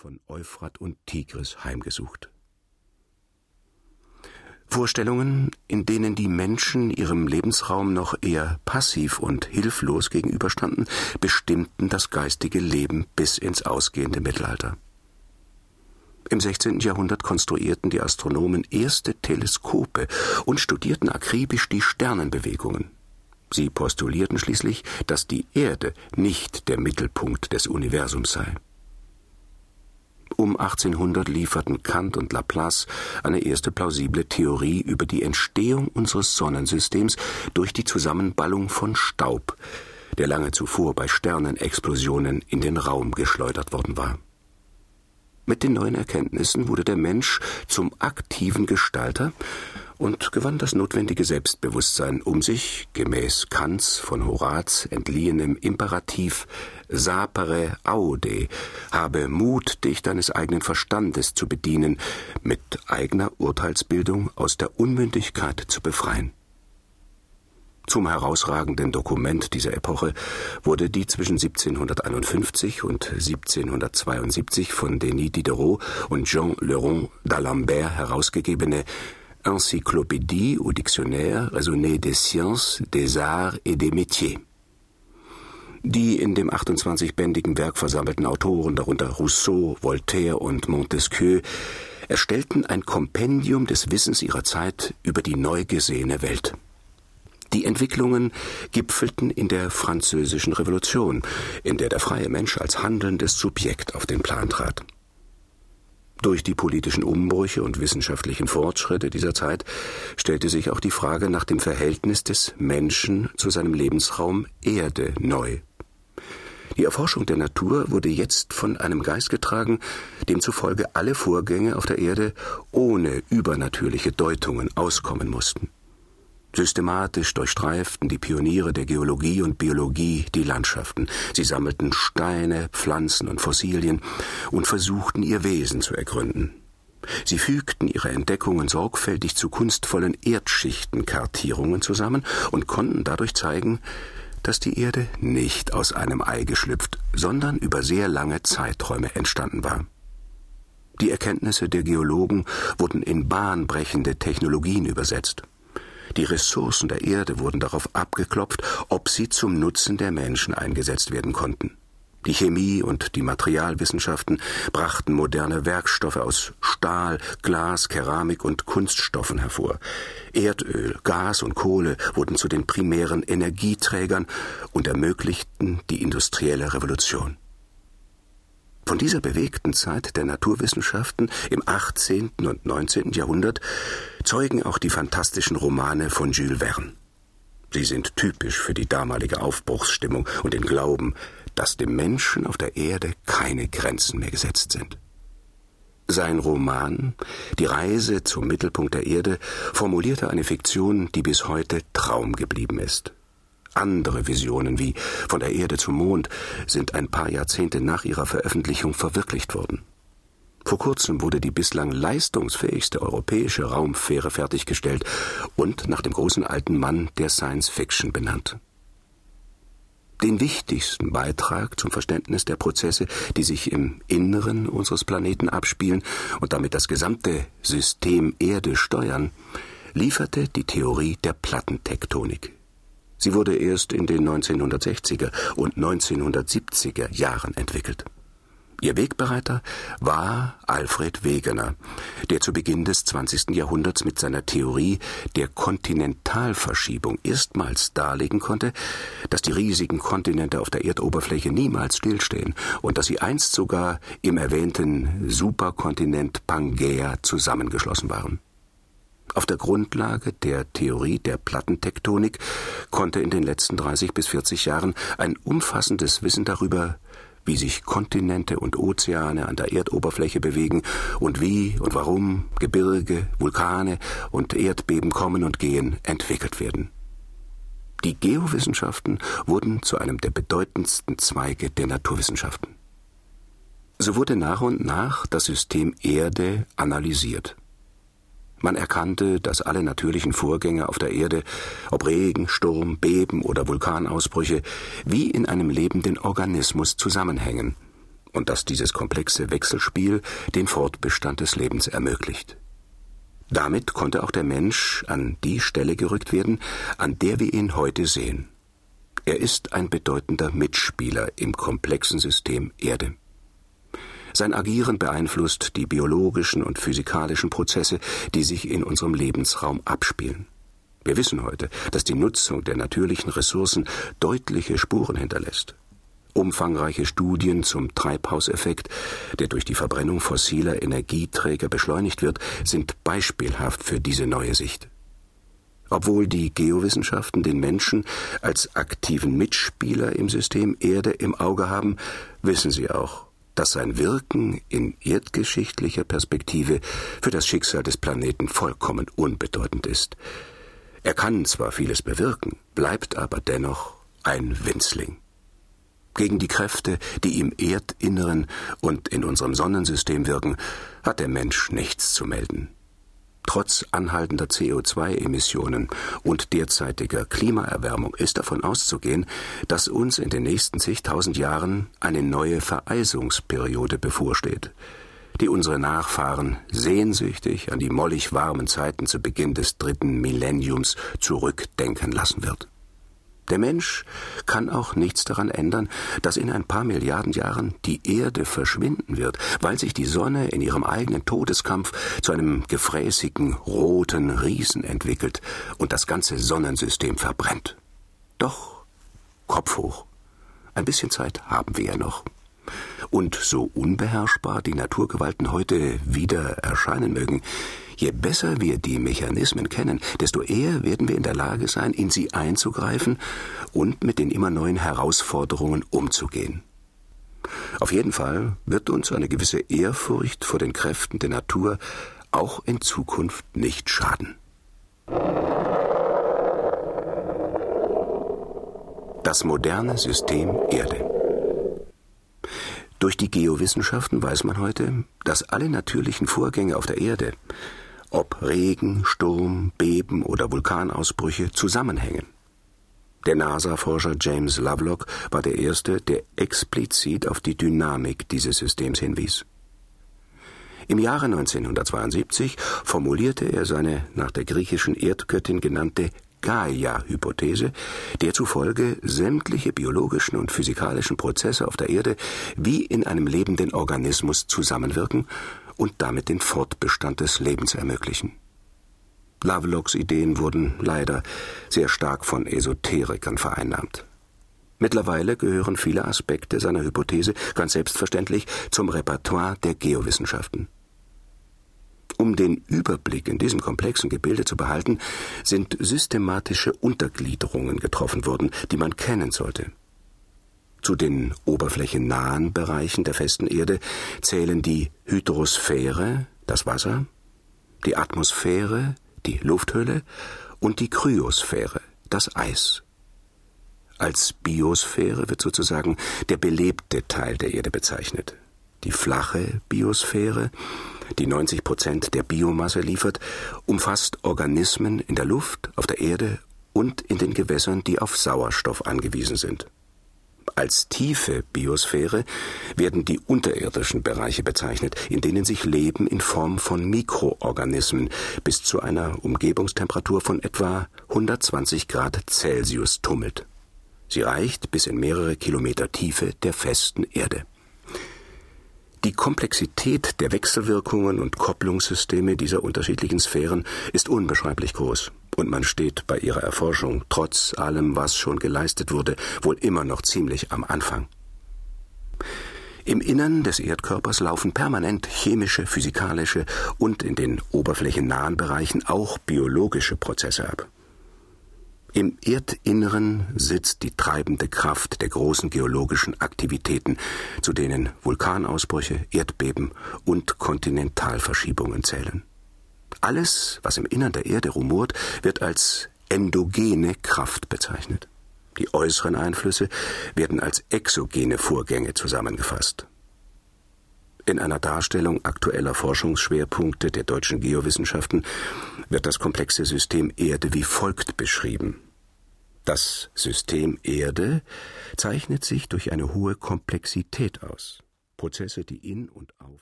von Euphrat und Tigris heimgesucht. Vorstellungen, in denen die Menschen ihrem Lebensraum noch eher passiv und hilflos gegenüberstanden, bestimmten das geistige Leben bis ins ausgehende Mittelalter. Im 16. Jahrhundert konstruierten die Astronomen erste Teleskope und studierten akribisch die Sternenbewegungen. Sie postulierten schließlich, dass die Erde nicht der Mittelpunkt des Universums sei. Um 1800 lieferten Kant und Laplace eine erste plausible Theorie über die Entstehung unseres Sonnensystems durch die Zusammenballung von Staub, der lange zuvor bei Sternenexplosionen in den Raum geschleudert worden war. Mit den neuen Erkenntnissen wurde der Mensch zum aktiven Gestalter und gewann das notwendige Selbstbewusstsein, um sich, gemäß Kants von Horaz entliehenem Imperativ sapere aude, habe Mut, dich deines eigenen Verstandes zu bedienen, mit eigener Urteilsbildung aus der Unmündigkeit zu befreien. Zum herausragenden Dokument dieser Epoche wurde die zwischen 1751 und 1772 von Denis Diderot und Jean Leron d'Alembert herausgegebene Encyclopédie ou Dictionnaire raisonné des sciences, des arts et des métiers. Die in dem 28-bändigen Werk versammelten Autoren, darunter Rousseau, Voltaire und Montesquieu, erstellten ein Kompendium des Wissens ihrer Zeit über die neu gesehene Welt. Die Entwicklungen gipfelten in der Französischen Revolution, in der der freie Mensch als handelndes Subjekt auf den Plan trat. Durch die politischen Umbrüche und wissenschaftlichen Fortschritte dieser Zeit stellte sich auch die Frage nach dem Verhältnis des Menschen zu seinem Lebensraum Erde neu. Die Erforschung der Natur wurde jetzt von einem Geist getragen, demzufolge alle Vorgänge auf der Erde ohne übernatürliche Deutungen auskommen mussten. Systematisch durchstreiften die Pioniere der Geologie und Biologie die Landschaften. Sie sammelten Steine, Pflanzen und Fossilien und versuchten ihr Wesen zu ergründen. Sie fügten ihre Entdeckungen sorgfältig zu kunstvollen Erdschichtenkartierungen zusammen und konnten dadurch zeigen, dass die Erde nicht aus einem Ei geschlüpft, sondern über sehr lange Zeiträume entstanden war. Die Erkenntnisse der Geologen wurden in bahnbrechende Technologien übersetzt. Die Ressourcen der Erde wurden darauf abgeklopft, ob sie zum Nutzen der Menschen eingesetzt werden konnten. Die Chemie und die Materialwissenschaften brachten moderne Werkstoffe aus Stahl, Glas, Keramik und Kunststoffen hervor. Erdöl, Gas und Kohle wurden zu den primären Energieträgern und ermöglichten die industrielle Revolution. Von dieser bewegten Zeit der Naturwissenschaften im 18. und 19. Jahrhundert zeugen auch die fantastischen Romane von Jules Verne. Sie sind typisch für die damalige Aufbruchsstimmung und den Glauben, dass dem Menschen auf der Erde keine Grenzen mehr gesetzt sind. Sein Roman Die Reise zum Mittelpunkt der Erde formulierte eine Fiktion, die bis heute Traum geblieben ist. Andere Visionen wie von der Erde zum Mond sind ein paar Jahrzehnte nach ihrer Veröffentlichung verwirklicht worden. Vor kurzem wurde die bislang leistungsfähigste europäische Raumfähre fertiggestellt und nach dem großen alten Mann der Science Fiction benannt. Den wichtigsten Beitrag zum Verständnis der Prozesse, die sich im Inneren unseres Planeten abspielen und damit das gesamte System Erde steuern, lieferte die Theorie der Plattentektonik. Sie wurde erst in den 1960er und 1970er Jahren entwickelt. Ihr Wegbereiter war Alfred Wegener, der zu Beginn des 20. Jahrhunderts mit seiner Theorie der Kontinentalverschiebung erstmals darlegen konnte, dass die riesigen Kontinente auf der Erdoberfläche niemals stillstehen und dass sie einst sogar im erwähnten Superkontinent Pangäa zusammengeschlossen waren. Auf der Grundlage der Theorie der Plattentektonik konnte in den letzten 30 bis 40 Jahren ein umfassendes Wissen darüber, wie sich Kontinente und Ozeane an der Erdoberfläche bewegen und wie und warum Gebirge, Vulkane und Erdbeben kommen und gehen, entwickelt werden. Die Geowissenschaften wurden zu einem der bedeutendsten Zweige der Naturwissenschaften. So wurde nach und nach das System Erde analysiert. Man erkannte, dass alle natürlichen Vorgänge auf der Erde, ob Regen, Sturm, Beben oder Vulkanausbrüche, wie in einem lebenden Organismus zusammenhängen und dass dieses komplexe Wechselspiel den Fortbestand des Lebens ermöglicht. Damit konnte auch der Mensch an die Stelle gerückt werden, an der wir ihn heute sehen. Er ist ein bedeutender Mitspieler im komplexen System Erde. Sein Agieren beeinflusst die biologischen und physikalischen Prozesse, die sich in unserem Lebensraum abspielen. Wir wissen heute, dass die Nutzung der natürlichen Ressourcen deutliche Spuren hinterlässt. Umfangreiche Studien zum Treibhauseffekt, der durch die Verbrennung fossiler Energieträger beschleunigt wird, sind beispielhaft für diese neue Sicht. Obwohl die Geowissenschaften den Menschen als aktiven Mitspieler im System Erde im Auge haben, wissen sie auch, dass sein Wirken in erdgeschichtlicher Perspektive für das Schicksal des Planeten vollkommen unbedeutend ist. Er kann zwar vieles bewirken, bleibt aber dennoch ein Winzling. Gegen die Kräfte, die im Erdinneren und in unserem Sonnensystem wirken, hat der Mensch nichts zu melden. Trotz anhaltender CO2-Emissionen und derzeitiger Klimaerwärmung ist davon auszugehen, dass uns in den nächsten zigtausend Jahren eine neue Vereisungsperiode bevorsteht, die unsere Nachfahren sehnsüchtig an die mollig warmen Zeiten zu Beginn des dritten Millenniums zurückdenken lassen wird. Der Mensch kann auch nichts daran ändern, dass in ein paar Milliarden Jahren die Erde verschwinden wird, weil sich die Sonne in ihrem eigenen Todeskampf zu einem gefräßigen roten Riesen entwickelt und das ganze Sonnensystem verbrennt. Doch Kopf hoch. Ein bisschen Zeit haben wir ja noch. Und so unbeherrschbar die Naturgewalten heute wieder erscheinen mögen, Je besser wir die Mechanismen kennen, desto eher werden wir in der Lage sein, in sie einzugreifen und mit den immer neuen Herausforderungen umzugehen. Auf jeden Fall wird uns eine gewisse Ehrfurcht vor den Kräften der Natur auch in Zukunft nicht schaden. Das moderne System Erde. Durch die Geowissenschaften weiß man heute, dass alle natürlichen Vorgänge auf der Erde ob Regen, Sturm, Beben oder Vulkanausbrüche zusammenhängen. Der NASA-Forscher James Lovelock war der Erste, der explizit auf die Dynamik dieses Systems hinwies. Im Jahre 1972 formulierte er seine nach der griechischen Erdgöttin genannte Gaia-Hypothese, der zufolge sämtliche biologischen und physikalischen Prozesse auf der Erde wie in einem lebenden Organismus zusammenwirken und damit den Fortbestand des Lebens ermöglichen. Lovelocks Ideen wurden leider sehr stark von Esoterikern vereinnahmt. Mittlerweile gehören viele Aspekte seiner Hypothese ganz selbstverständlich zum Repertoire der Geowissenschaften. Um den Überblick in diesem komplexen Gebilde zu behalten, sind systematische Untergliederungen getroffen worden, die man kennen sollte. Zu den oberflächennahen Bereichen der festen Erde zählen die Hydrosphäre, das Wasser, die Atmosphäre, die Lufthülle und die Kryosphäre, das Eis. Als Biosphäre wird sozusagen der belebte Teil der Erde bezeichnet. Die flache Biosphäre, die 90 Prozent der Biomasse liefert, umfasst Organismen in der Luft, auf der Erde und in den Gewässern, die auf Sauerstoff angewiesen sind. Als tiefe Biosphäre werden die unterirdischen Bereiche bezeichnet, in denen sich Leben in Form von Mikroorganismen bis zu einer Umgebungstemperatur von etwa 120 Grad Celsius tummelt. Sie reicht bis in mehrere Kilometer Tiefe der festen Erde. Die Komplexität der Wechselwirkungen und Kopplungssysteme dieser unterschiedlichen Sphären ist unbeschreiblich groß und man steht bei ihrer Erforschung, trotz allem, was schon geleistet wurde, wohl immer noch ziemlich am Anfang. Im Innern des Erdkörpers laufen permanent chemische, physikalische und in den oberflächennahen Bereichen auch biologische Prozesse ab. Im Erdinneren sitzt die treibende Kraft der großen geologischen Aktivitäten, zu denen Vulkanausbrüche, Erdbeben und Kontinentalverschiebungen zählen. Alles, was im Innern der Erde rumort, wird als endogene Kraft bezeichnet. Die äußeren Einflüsse werden als exogene Vorgänge zusammengefasst. In einer Darstellung aktueller Forschungsschwerpunkte der deutschen Geowissenschaften wird das komplexe System Erde wie folgt beschrieben. Das System Erde zeichnet sich durch eine hohe Komplexität aus. Prozesse, die in und auf